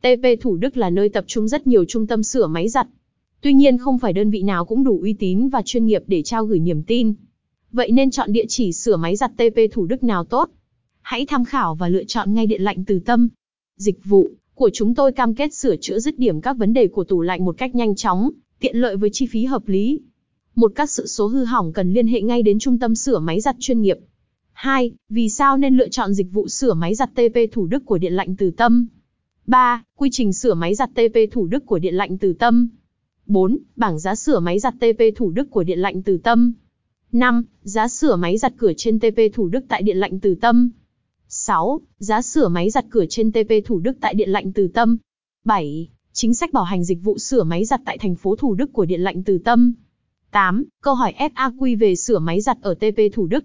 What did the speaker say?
TP Thủ Đức là nơi tập trung rất nhiều trung tâm sửa máy giặt. Tuy nhiên không phải đơn vị nào cũng đủ uy tín và chuyên nghiệp để trao gửi niềm tin. Vậy nên chọn địa chỉ sửa máy giặt TP Thủ Đức nào tốt? Hãy tham khảo và lựa chọn ngay điện lạnh từ tâm. Dịch vụ của chúng tôi cam kết sửa chữa dứt điểm các vấn đề của tủ lạnh một cách nhanh chóng, tiện lợi với chi phí hợp lý. Một các sự số hư hỏng cần liên hệ ngay đến trung tâm sửa máy giặt chuyên nghiệp. 2. Vì sao nên lựa chọn dịch vụ sửa máy giặt TP Thủ Đức của Điện lạnh Từ Tâm? 3. Quy trình sửa máy giặt TP Thủ Đức của Điện lạnh Từ Tâm. 4. Bảng giá sửa máy giặt TP Thủ Đức của Điện lạnh Từ Tâm. 5. Giá sửa máy giặt cửa trên TP Thủ Đức tại Điện lạnh Từ Tâm. 6. Giá sửa máy giặt cửa trên TP Thủ Đức tại Điện lạnh Từ Tâm. 7. Chính sách bảo hành dịch vụ sửa máy giặt tại thành phố Thủ Đức của Điện lạnh Từ Tâm. 8. Câu hỏi FAQ về sửa máy giặt ở TP Thủ Đức.